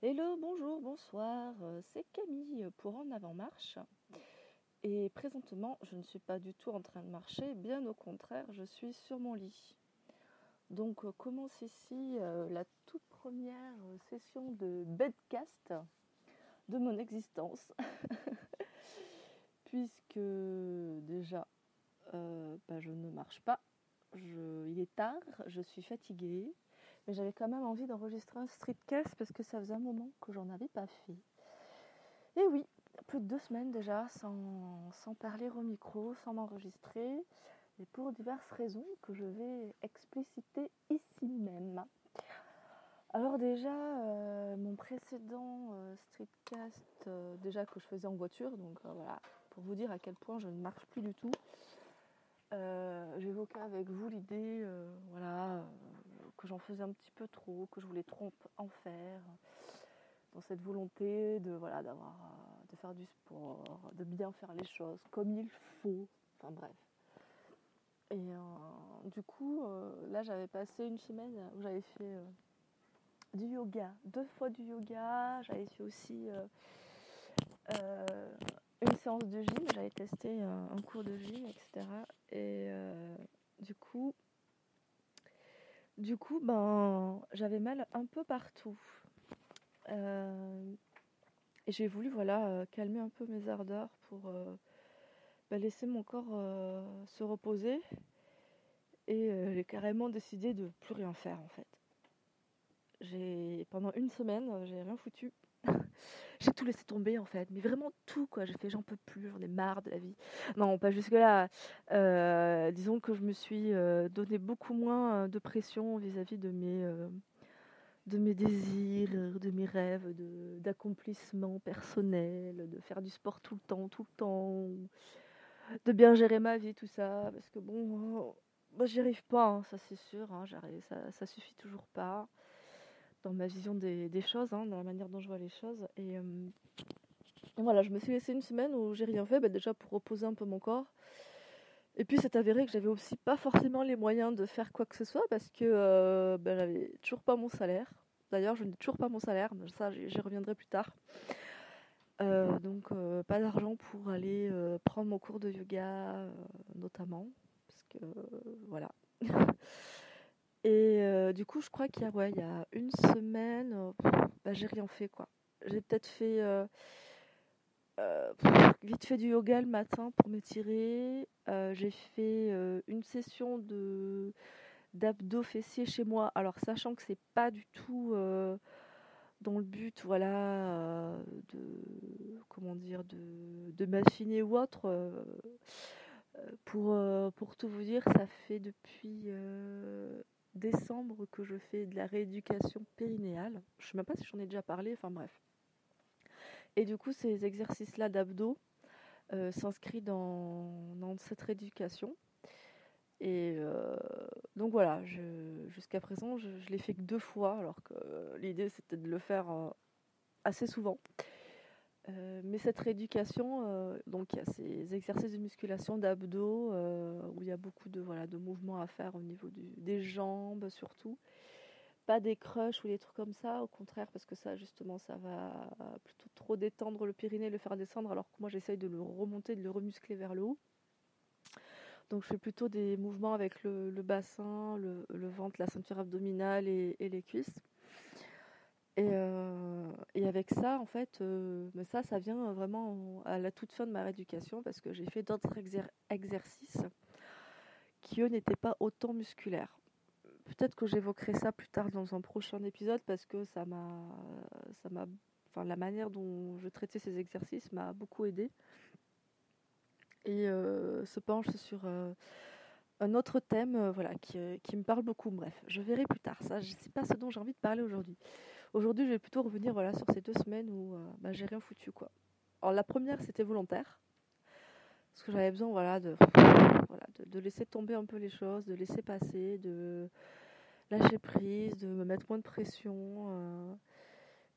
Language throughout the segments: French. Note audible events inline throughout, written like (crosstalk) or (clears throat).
Hello, bonjour, bonsoir, euh, c'est Camille pour En Avant Marche. Et présentement, je ne suis pas du tout en train de marcher, bien au contraire, je suis sur mon lit. Donc euh, commence ici euh, la toute première session de bedcast de mon existence. (laughs) Puisque déjà, bah, je ne marche pas, il est tard, je suis fatiguée, mais j'avais quand même envie d'enregistrer un streetcast parce que ça faisait un moment que j'en avais pas fait. Et oui, plus de deux semaines déjà sans, sans parler au micro, sans m'enregistrer, et pour diverses raisons que je vais expliciter ici même. Alors déjà, euh, mon précédent euh, streetcast, euh, déjà que je faisais en voiture, donc voilà, pour vous dire à quel point je ne marche plus du tout. J'évoquais avec vous l'idée, voilà, que j'en faisais un petit peu trop, que je voulais trop en faire, dans cette volonté de voilà d'avoir de faire du sport, de bien faire les choses comme il faut, enfin bref. Et euh, du coup, euh, là j'avais passé une semaine où j'avais fait euh, du yoga, deux fois du yoga, j'avais fait aussi une séance de gym, j'avais testé un cours de gym, etc. Et du coup, du coup, ben, j'avais mal un peu partout. Euh, et j'ai voulu voilà, euh, calmer un peu mes ardeurs pour euh, ben, laisser mon corps se reposer. Et j'ai carrément décidé de plus rien faire en fait. J'ai pendant une semaine, j'ai rien foutu. J'ai tout laissé tomber en fait, mais vraiment tout quoi. J'ai fait j'en peux plus, j'en ai marre de la vie. Non, pas jusque là. Euh, disons que je me suis euh, donné beaucoup moins euh, de pression vis-à-vis de mes de mes désirs, de mes rêves, d'accomplissement personnel, de faire du sport tout le temps, tout le temps, de bien gérer ma vie, tout ça, parce que bon, bah, j'y arrive pas, hein, ça c'est sûr, hein, ça, ça suffit toujours pas dans ma vision des, choses, hein, dans la manière dont je vois les choses. Et, euh, voilà, je me suis laissé une semaine où j'ai rien fait, bah, déjà pour reposer un peu mon corps. Et puis c'est avéré que j'avais aussi pas forcément les moyens de faire quoi que ce soit parce que euh, bah, j'avais toujours pas mon salaire. D'ailleurs, je n'ai toujours pas mon salaire, mais ça j'y reviendrai plus tard. Euh, donc pas d'argent pour aller prendre mon cours de yoga notamment parce que voilà Et du coup, je crois qu'il y a, ouais, il y a une semaine, euh, bah, j'ai rien fait quoi. J'ai peut-être fait vite fait du yoga le matin pour m'étirer. j'ai fait une session de d'abdos fessiers chez moi. Alors sachant que c'est pas du tout dans le but, voilà, de comment dire, de, de m'affiner ou autre. pour, pour tout vous dire, ça fait depuis décembre que je fais de la rééducation périnéale. Je ne sais même pas si j'en ai déjà parlé, enfin bref. Et du coup, ces exercices-là d'abdos euh, s'inscrivent dans, cette rééducation. Et euh, donc voilà, jusqu'à présent, je, je l'ai fait que deux fois, alors que l'idée c'était de le faire euh, assez souvent. Euh, mais cette rééducation, euh, donc il y a ces exercices de musculation d'abdos euh, où il y a beaucoup de, voilà, de mouvements à faire au niveau des jambes surtout. Pas des crushs ou des trucs comme ça, au contraire, parce que ça justement ça va plutôt trop détendre le périnée, le faire descendre, alors que moi j'essaye de le remonter, de le remuscler vers le haut. Donc je fais plutôt des mouvements avec le, bassin, le, ventre, la ceinture abdominale et les cuisses. Et, avec ça, en fait, euh, ça, ça vient vraiment à la toute fin de ma rééducation parce que j'ai fait d'autres exercices qui, eux, n'étaient pas autant musculaires. Peut-être que j'évoquerai ça plus tard dans un prochain épisode parce que ça m'a, ça m'a, enfin, la manière dont je traitais ces exercices m'a beaucoup aidé et euh, se penche sur un autre thème, voilà, qui, me parle beaucoup. Bref, je verrai plus tard. Ça, sais pas ce dont j'ai envie de parler aujourd'hui. Aujourd'hui, je vais plutôt revenir voilà, sur ces deux semaines où euh, bah, j'ai rien foutu. Quoi. Alors, la première, c'était volontaire. Parce que j'avais besoin voilà, de, laisser tomber un peu les choses, de laisser passer, de lâcher prise, de me mettre moins de pression. Euh,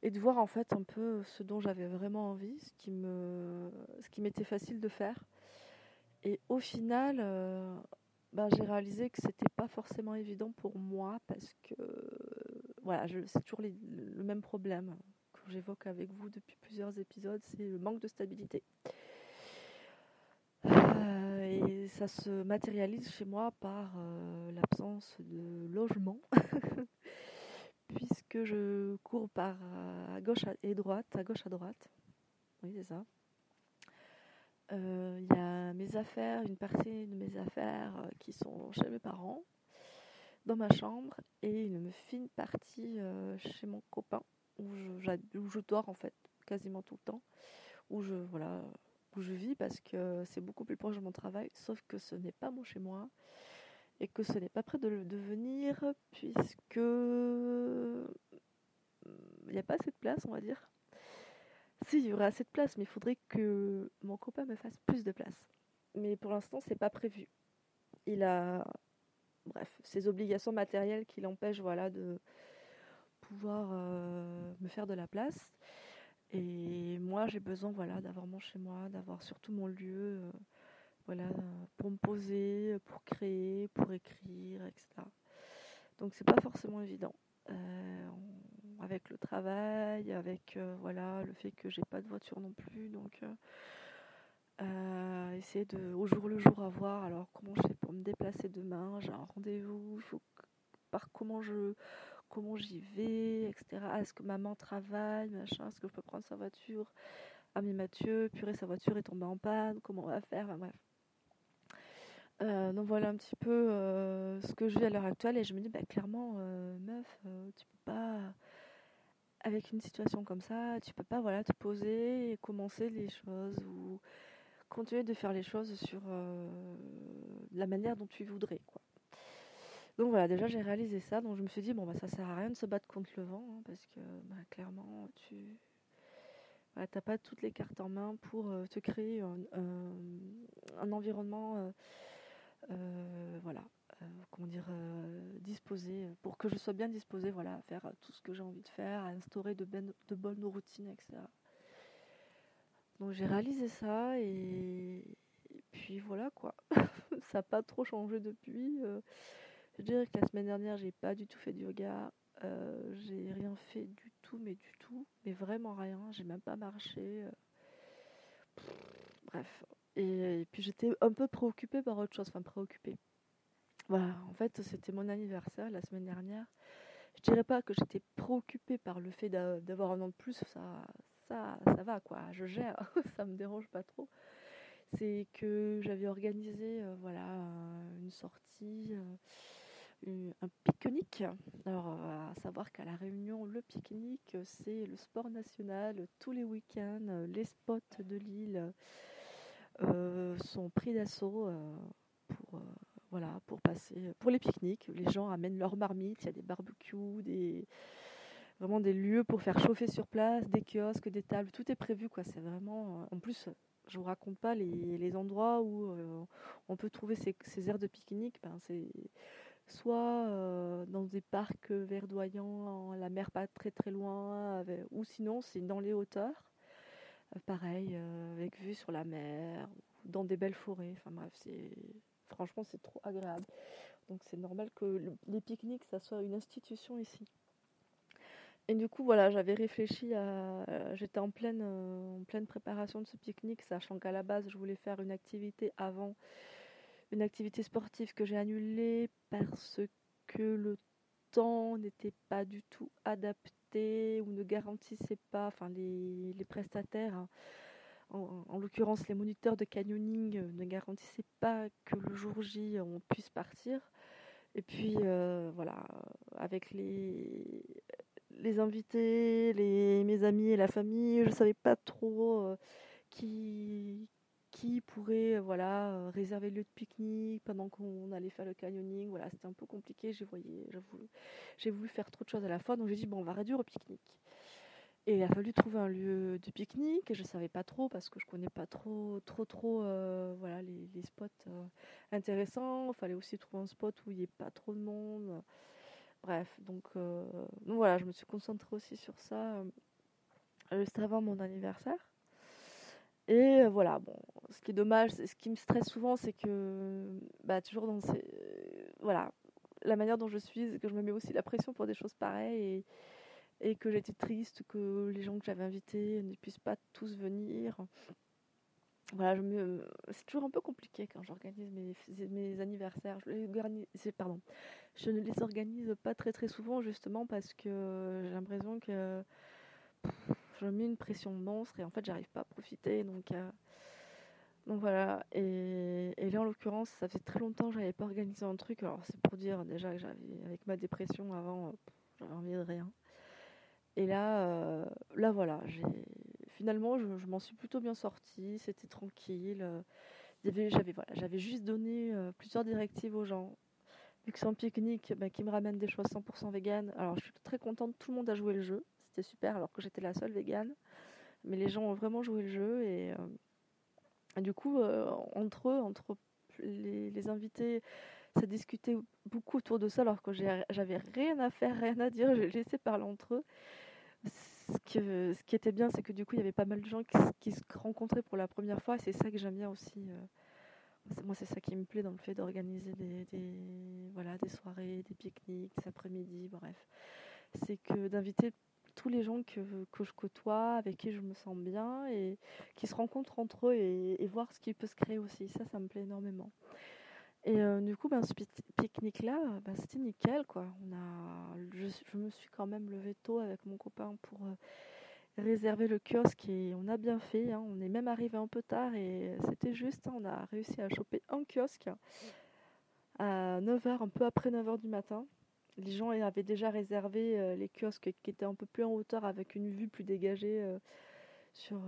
et de voir en fait un peu ce dont j'avais vraiment envie, ce qui me, ce qui m'était facile de faire. Et au final, euh, bah, j'ai réalisé que c'était pas forcément évident pour moi parce que voilà, c'est toujours le même problème j'évoque avec vous depuis plusieurs épisodes, c'est le manque de stabilité. Euh, et ça se matérialise chez moi par euh, l'absence de logement, (laughs) puisque je cours par à gauche et droite, à gauche à droite. Oui, c'est ça. Il y a mes affaires, une partie de mes affaires qui sont chez mes parents, dans ma chambre, et une fine partie chez mon copain où je, où dors en fait quasiment tout le temps, où je voilà où je vis parce que c'est beaucoup plus proche de mon travail, sauf que ce n'est pas mon chez moi et que ce n'est pas prêt de le devenir puisque il n'y a pas assez de place, on va dire. Si, il y aura assez de place, mais il faudrait que mon copain me fasse plus de place. Mais pour l'instant, c'est pas prévu. Il a, bref, ses obligations matérielles qui l'empêchent, voilà, de, pouvoir euh, me faire de la place. Et moi, j'ai besoin voilà, d'avoir mon chez moi, d'avoir surtout mon lieu euh, voilà, pour me poser, pour créer, pour écrire, etc. Donc, c'est pas forcément évident. Euh, avec le travail, avec voilà, le fait que j'ai pas de voiture non plus. Essayer de, au jour le jour, avoir alors comment je fais pour me déplacer demain. J'ai un rendez-vous, par comment je comment j'y vais, etc. Est-ce que maman travaille, machin, est-ce que je peux prendre sa voiture? Ah mais Mathieu, purée, sa voiture est tombée en panne, comment on va faire? Bref. Euh, donc voilà un petit peu euh, ce que je vis à l'heure actuelle et je me dis bah, clairement euh, meuf tu peux pas avec une situation comme ça tu peux pas voilà te poser et commencer les choses ou continuer de faire les choses sur la manière dont tu voudrais quoi donc voilà, déjà j'ai réalisé ça, donc je me suis dit, bon, bah, ça sert à rien de se battre contre le vent, hein, parce que bah, clairement, tu n'as pas toutes les cartes en main pour euh, te créer un, environnement, euh, euh, voilà, comment dire, disposé, pour que je sois bien disposée voilà, à faire tout ce que j'ai envie de faire, à instaurer de, ben, de bonnes routines, etc. Donc j'ai réalisé ça et, et puis voilà quoi. (laughs) ça n'a pas trop changé depuis. Je dirais que la semaine dernière, j'ai pas du tout fait de yoga. Euh, j'ai rien fait du tout, mais du tout. Mais vraiment rien. J'ai même pas marché. Euh. bref. Et, puis j'étais un peu préoccupée par autre chose. Enfin, préoccupée. Voilà. En fait, c'était mon anniversaire la semaine dernière. Je dirais pas que j'étais préoccupée par le fait d'avoir un an de plus. Ça, ça, va quoi. Je gère. (laughs) ça me dérange pas trop c'est que j'avais organisé euh, voilà une sortie un pique-nique. Alors, à savoir qu'à La Réunion, le pique-nique, c'est le sport national. Tous les week-ends, les spots de l'île euh, sont pris d'assaut euh, pour, euh, voilà, pour passer, pour les pique-niques. Les gens amènent leurs marmites, il y a des barbecues, des, vraiment des lieux pour faire chauffer sur place, des kiosques, des tables, tout est prévu. quoi. C'est vraiment. En plus, je vous raconte pas les, endroits où on peut trouver ces, aires de pique-nique. Ben, c'est soit euh, dans des parcs verdoyants, la mer pas très très loin, ou sinon c'est dans les hauteurs, euh, pareil, euh, avec vue sur la mer, dans des belles forêts. Enfin bref, c'est franchement c'est trop agréable. Donc c'est normal que les pique-niques ça soit une institution ici. Et du coup voilà, j'avais réfléchi à, j'étais en pleine en pleine préparation de ce pique-nique, sachant qu'à la base je voulais faire une activité avant une activité sportive que j'ai annulée parce que le temps n'était pas du tout adapté ou ne garantissait pas, enfin les, prestataires, hein, en, l'occurrence les moniteurs de canyoning, euh, ne garantissaient pas que le jour J on puisse partir. Et puis euh, voilà, avec les, les invités, les, mes amis et la famille, je ne savais pas trop euh, qui, pourrait euh, voilà euh, réserver le lieu de pique-nique pendant qu'on allait faire le canyoning. Voilà c'était un peu compliqué. J'ai voulu, faire trop de choses à la fois. Donc j'ai dit bon on va réduire au pique-nique. Et il a fallu trouver un lieu de pique-nique. Je savais pas trop parce que je connais pas trop trop trop voilà les, les spots intéressants. Il fallait aussi trouver un spot où il n'y ait pas trop de monde bref donc, donc voilà je me suis concentrée aussi sur ça juste avant mon anniversaire et voilà, bon, ce qui est dommage, ce qui me stresse souvent, c'est que, bah, toujours dans ces. voilà, la manière dont je suis, que je me mets aussi la pression pour des choses pareilles. et que j'étais triste que les gens que j'avais invités ne puissent pas tous venir. Voilà, c'est toujours un peu compliqué quand j'organise mes, mes anniversaires. Je les pardon, je ne les organise pas très très souvent justement parce que j'ai l'impression que je mets une pression monstre et en fait j'arrive pas à profiter. Donc, euh, donc voilà. Et, et, là en l'occurrence, ça fait très longtemps que j'avais pas organisé un truc. Alors c'est pour dire déjà que j'avais avec ma dépression avant, j'avais envie de rien. Et là, euh, là voilà, j'ai finalement je, m'en suis plutôt bien sortie, c'était tranquille. J'avais voilà, juste donné euh, plusieurs directives aux gens. Vu que c'est un pique-nique bah, qui me ramène des choses 100% vegan. Alors je suis très contente, tout le monde a joué le jeu, c'était super alors que j'étais la seule végane. Mais les gens ont vraiment joué le jeu et, euh, du coup, entre eux, entre les, les invités, ça discutait beaucoup autour de ça alors que j'avais rien à faire, rien à dire, j'ai laissé parler entre eux. Ce, qui était bien, c'est que du coup, il y avait pas mal de gens qui, se rencontraient pour la première fois. C'est ça que j'aime bien aussi. Euh, moi, c'est ça qui me plaît dans le fait d'organiser des, soirées, des pique-niques, des après-midi, bref. C'est que d'inviter tous les gens que, que, je côtoie, avec qui je me sens bien et qui se rencontrent entre eux et, et voir ce qui peut se créer aussi. Ça, ça me plaît énormément. Et euh, du coup, ben, ce pique-nique-là, ben, c'était nickel. Quoi. On a, je, me suis quand même levé tôt avec mon copain pour euh, réserver le kiosque et on a bien fait. Hein. On est même arrivé un peu tard et c'était juste. Hein, on a réussi à choper un kiosque à 9h, un peu après 9h du matin. Les gens avaient déjà réservé euh, les kiosques qui étaient un peu plus en hauteur avec une vue plus dégagée sur,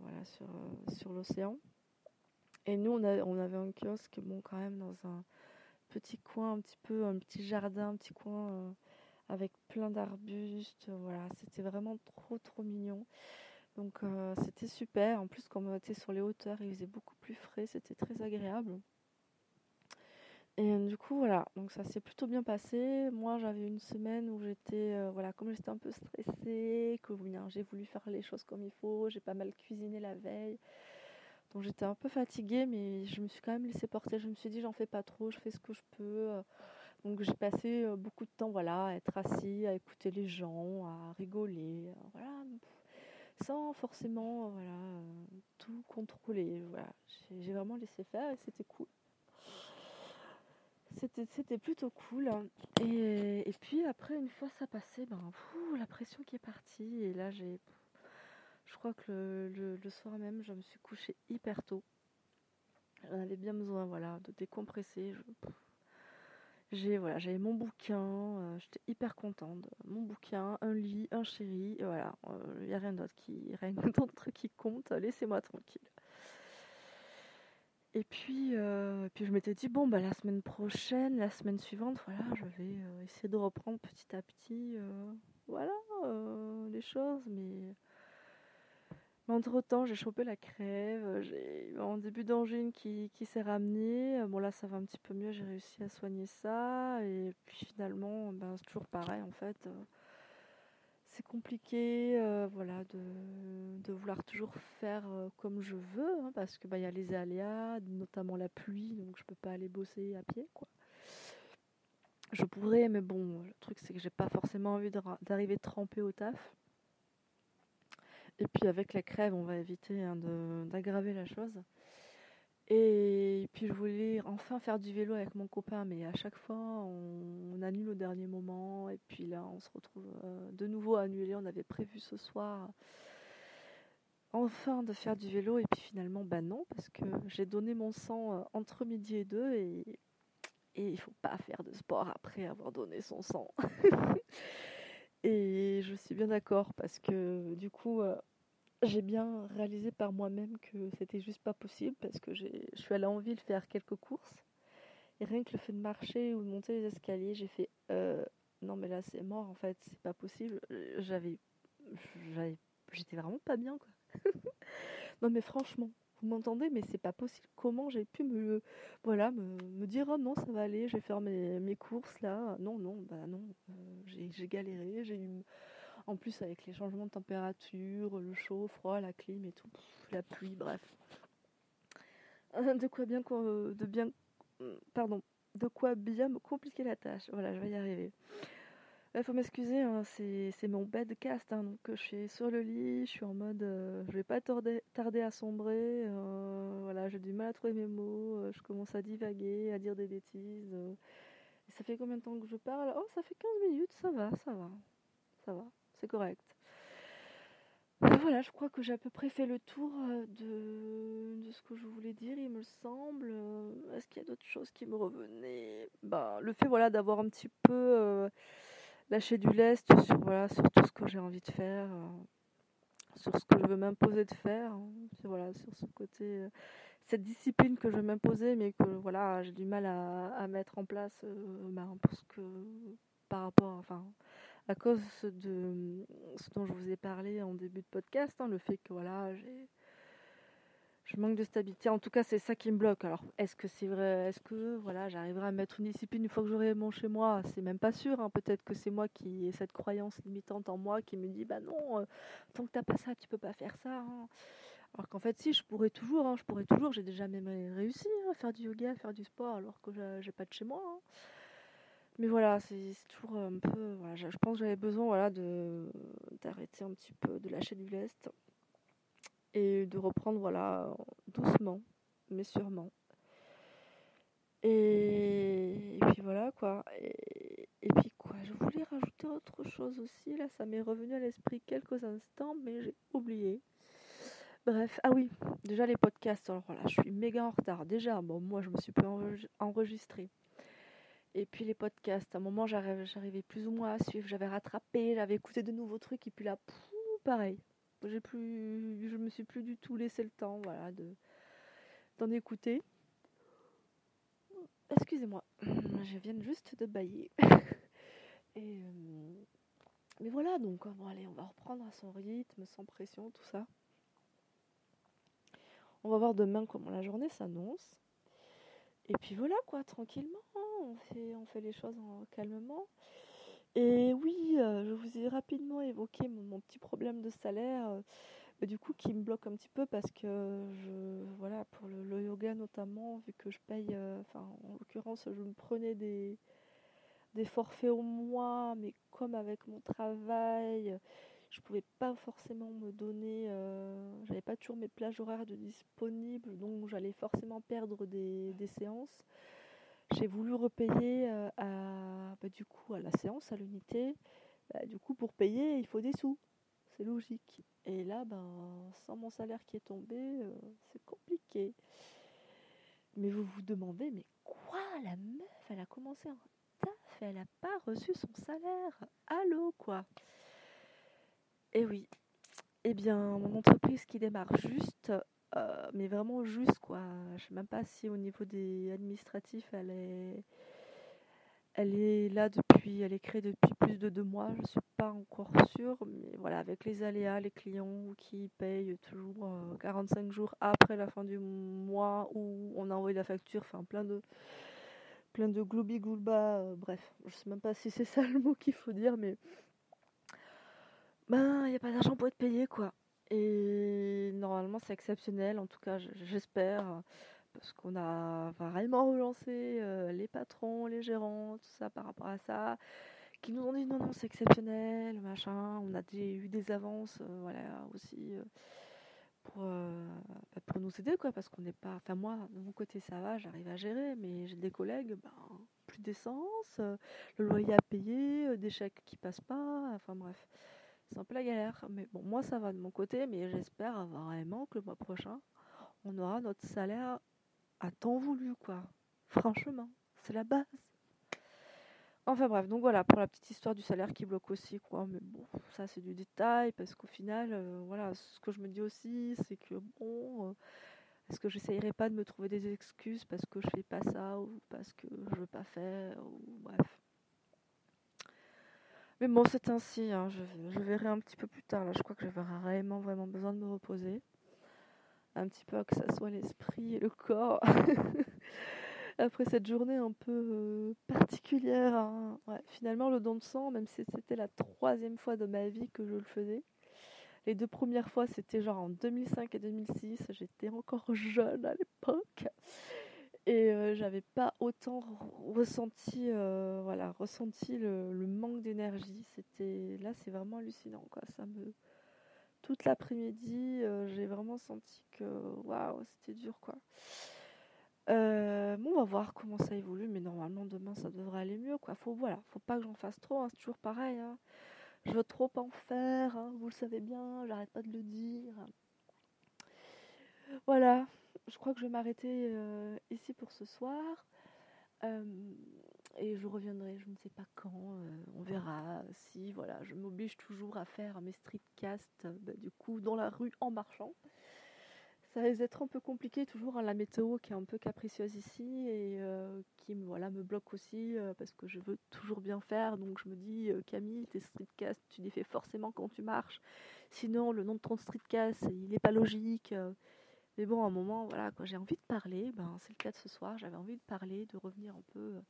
voilà, sur, sur l'océan. Et nous, on, avait un kiosque, bon, quand même, dans un petit coin, un petit peu, un petit jardin, un petit coin euh, avec plein d'arbustes. Voilà, c'était vraiment trop, trop mignon. Donc, euh, c'était super. En plus, quand on était sur les hauteurs, il faisait beaucoup plus frais, c'était très agréable. Et euh, du coup, voilà, donc ça s'est plutôt bien passé. Moi, j'avais une semaine où j'étais, voilà, comme j'étais un peu stressée, que hein, j'ai voulu faire les choses comme il faut, j'ai pas mal cuisiné la veille. Donc j'étais un peu fatiguée, mais je me suis quand même laissée porter. Je me suis dit, j'en fais pas trop, je fais ce que je peux. Donc j'ai passé beaucoup de temps voilà, à être assis, à écouter les gens, à rigoler, voilà, sans forcément voilà, tout contrôler. Voilà. J'ai vraiment laissé faire et c'était cool. C'était plutôt cool. Et, et, puis après, une fois ça passait, ben, la pression qui est partie. Et là, j'ai je crois que le, soir même, je me suis couchée hyper tôt. J'en avais bien besoin, voilà, de décompresser. J'ai voilà, j'avais mon bouquin, euh, j'étais hyper contente. Mon bouquin, un lit, un chéri, voilà, il euh, n'y a rien d'autre qui, (laughs) rien d'autre qui compte. Laissez-moi tranquille. Et puis, euh, puis je m'étais dit bon bah la semaine prochaine, la semaine suivante, voilà, je vais essayer de reprendre petit à petit, voilà, les choses, mais entre temps, j'ai chopé la crève, euh, j'ai en début d'angine qui, qui s'est ramené. Bon, là, ça va un petit peu mieux, j'ai réussi à soigner ça. Et puis finalement, ben, c'est toujours pareil en fait. Euh, c'est compliqué euh, voilà, de, vouloir toujours faire comme je veux, hein, parce qu'il ben, y a les aléas, notamment la pluie, donc je peux pas aller bosser à pied. quoi. Je pourrais, mais bon, le truc c'est que j'ai pas forcément envie d'arriver trempé au taf. Et puis avec la crève, on va éviter hein, d'aggraver la chose. Et puis je voulais enfin faire du vélo avec mon copain, mais à chaque fois on, annule au dernier moment. Et puis là, on se retrouve euh, de nouveau annulé. On avait prévu ce soir enfin de faire du vélo. Et puis finalement, bah non, parce que j'ai donné mon sang euh, entre midi et deux. Et, et il faut pas faire de sport après avoir donné son sang. (laughs) et je suis bien d'accord parce que du coup, euh, j'ai bien réalisé par moi-même que c'était juste pas possible parce que je suis allée en ville faire quelques courses. Et rien que le fait de marcher ou de monter les escaliers, j'ai fait euh, non mais là c'est mort en fait, c'est pas possible. J'avais, j'étais vraiment pas bien quoi. (laughs) non mais franchement, vous m'entendez, mais c'est pas possible. Comment j'ai pu me, voilà, me, dire oh non ça va aller, je vais faire mes, mes courses là. Non non bah non, euh, j'ai galéré, j'ai eu en plus, avec les changements de température, le chaud, froid, la clim et tout, la pluie, bref. De quoi bien, de bien, pardon, de quoi bien me compliquer la tâche. Voilà, je vais y arriver. Il faut m'excuser, hein, c'est mon bedcast, hein, donc je suis sur le lit, je suis en mode euh, je vais pas tarder, à sombrer, euh, voilà, j'ai du mal à trouver mes mots, euh, je commence à divaguer, à dire des bêtises. Ça fait combien de temps que je parle? Oh, ça fait 15 minutes, ça va, ça va, ça va, c'est correct. Voilà, je crois que j'ai à peu près fait le tour de, de, ce que je voulais dire, il me semble. Est-ce qu'il y a d'autres choses qui me revenaient? Bah, Le fait voilà, d'avoir un petit peu lâcher du lest sur, tout ce que j'ai envie de faire, euh, sur ce que je veux m'imposer de faire, hein, sur, ce côté, euh, cette discipline que je veux m'imposer, mais que voilà, j'ai du mal à, mettre en place euh, ben, parce que par rapport, enfin, à cause de ce dont je vous ai parlé en début de podcast, hein, le fait que voilà, j'ai je manque de stabilité. En tout cas, c'est ça qui me bloque. Alors, est-ce que c'est vrai Est-ce que voilà, j'arriverai à mettre une discipline une fois que j'aurai mon chez moi? C'est même pas sûr. Hein. Peut-être que c'est moi qui ai cette croyance limitante en moi qui me dit bah non, euh, tant que t'as pas ça, tu peux pas faire ça. Hein. Alors qu'en fait, si, je pourrais toujours. Hein, je pourrais toujours. J'ai déjà même réussi à faire du yoga, à faire du sport, alors que j'ai pas de chez moi. Mais voilà, c'est toujours un peu. Je pense que j'avais besoin voilà, d'arrêter un petit peu, de lâcher du lest et de reprendre voilà doucement mais sûrement. Et, puis voilà quoi. Et, puis quoi je voulais rajouter autre chose aussi. Là ça m'est revenu à l'esprit quelques instants mais j'ai oublié. Bref ah oui déjà les podcasts alors voilà je suis méga en retard. Déjà bon moi je me suis pas enregistré et puis les podcasts à un moment j'arrivais plus ou moins à suivre. J'avais rattrapé j'avais écouté de nouveaux trucs et puis là pareil j'ai plus, je me suis plus du tout laissé le temps, voilà, de d'en écouter. Excusez-moi, (clears throat) je viens juste de bailler. (laughs) Et euh, mais voilà, donc bon, allez, on va reprendre à son rythme, sans pression, tout ça. On va voir demain comment la journée s'annonce. Et puis voilà quoi, tranquillement, on fait, on fait les choses en, calmement. Et oui, euh, je vous ai rapidement évoqué mon, petit problème de salaire, euh, du coup qui me bloque un petit peu parce que je, voilà, pour le, yoga notamment, vu que je paye, euh, en l'occurrence, je me prenais des, forfaits au mois, mais comme avec mon travail, je pouvais pas forcément me donner, j'avais pas toujours mes plages horaires disponibles, donc j'allais forcément perdre des séances j'ai voulu repayer à, bah, du coup, à la séance, à l'unité. Bah, du coup, pour payer, il faut des sous. C'est logique. Et là, ben, sans mon salaire qui est tombé, c'est compliqué. Mais vous vous demandez, mais quoi? La meuf, elle a commencé en taf, elle n'a pas reçu son salaire. Allô, quoi? Eh oui. Eh bien, mon entreprise qui démarre juste, euh, mais vraiment juste quoi. Je sais même pas si au niveau des administratifs elle est, elle est là depuis, elle est créée depuis plus de deux mois. Je suis pas encore sûre, mais voilà, avec les aléas, les clients qui payent toujours 45 euh, jours après la fin du mois où on a envoyé la facture, enfin plein de plein de euh, bref, je sais même pas si c'est ça le mot qu'il faut dire, mais ben il n'y a pas d'argent pour être payé quoi. Et normalement, c'est exceptionnel, en tout cas, j'espère, parce qu'on a vraiment relancé euh, les patrons, les gérants, tout ça par rapport à ça, qui nous ont dit non, non, c'est exceptionnel, machin. On a eu des avances, euh, voilà, aussi euh, pour, bah, pour nous aider, quoi, parce qu'on n'est pas. Enfin, moi, de mon côté, ça va, j'arrive à gérer, mais j'ai des collègues, ben, plus d'essence, le loyer à payer, des chèques qui passent pas, enfin, bref c'est un peu la galère. Mais bon, moi ça va de mon côté, mais j'espère vraiment que le mois prochain, on aura notre salaire à temps voulu, quoi. Franchement, c'est la base. Enfin bref, donc voilà, pour la petite histoire du salaire qui bloque aussi, quoi. Mais bon, ça c'est du détail, parce qu'au final, euh, voilà, ce que je me dis aussi, c'est que bon, euh, est-ce que j'essayerai pas de me trouver des excuses parce que je fais pas ça, ou parce que je veux pas faire, ou. Mais bon, c'est ainsi, hein. je, verrai un petit peu plus tard. Là, je crois que j'avais vraiment, vraiment besoin de me reposer. Un petit peu, que ça soit l'esprit et le corps. (laughs) Après cette journée un peu euh, particulière. Hein. finalement, le don de sang, même si c'était la troisième fois de ma vie que je le faisais. Les deux premières fois, c'était genre en 2005 et 2006. J'étais encore jeune à l'époque. Et j'avais pas autant ressenti, voilà, ressenti le, manque d'énergie. C'était là, c'est vraiment hallucinant, quoi. Ça me toute l'après-midi, j'ai vraiment senti que waouh, c'était dur, quoi. bon, on va voir comment ça évolue, mais normalement demain ça devrait aller mieux, quoi. Faut voilà, faut pas que j'en fasse trop. Hein, c'est toujours pareil. Hein. Je veux trop en faire, hein, vous le savez bien. J'arrête pas de le dire. Voilà, je crois que je vais m'arrêter euh, ici pour ce soir. Euh, et je reviendrai, je ne sais pas quand, euh, on verra si, voilà, je m'oblige toujours à faire mes streetcasts, bah, du coup, dans la rue en marchant. Ça risque d'être un peu compliqué, toujours, hein, la météo qui est un peu capricieuse ici et qui voilà, me bloque aussi parce que je veux toujours bien faire. Donc je me dis, Camille, tes streetcasts, tu les fais forcément quand tu marches. Sinon, le nom de ton streetcast, il n'est pas logique. Mais bon, à un moment, voilà, quand j'ai envie de parler, ben, c'est le cas de ce soir, j'avais envie de parler, de revenir un peu euh,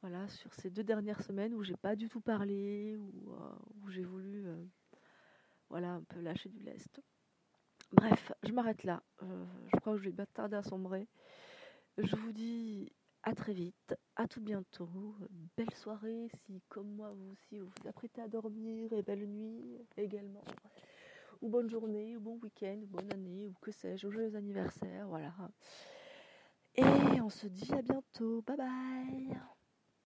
voilà, sur ces deux dernières semaines où j'ai pas du tout parlé, où, euh, où j'ai voulu euh, voilà, un peu lâcher du lest. Bref, je m'arrête là. je crois que je vais pas tarder à sombrer. Je vous dis à très vite, à tout bientôt. Belle soirée si, comme moi, vous aussi, vous vous apprêtez à dormir et belle nuit également ou bonne journée, ou bon week-end, ou bonne année, ou que sais-je, joyeux anniversaire, voilà. Et on se dit à bientôt. Bye bye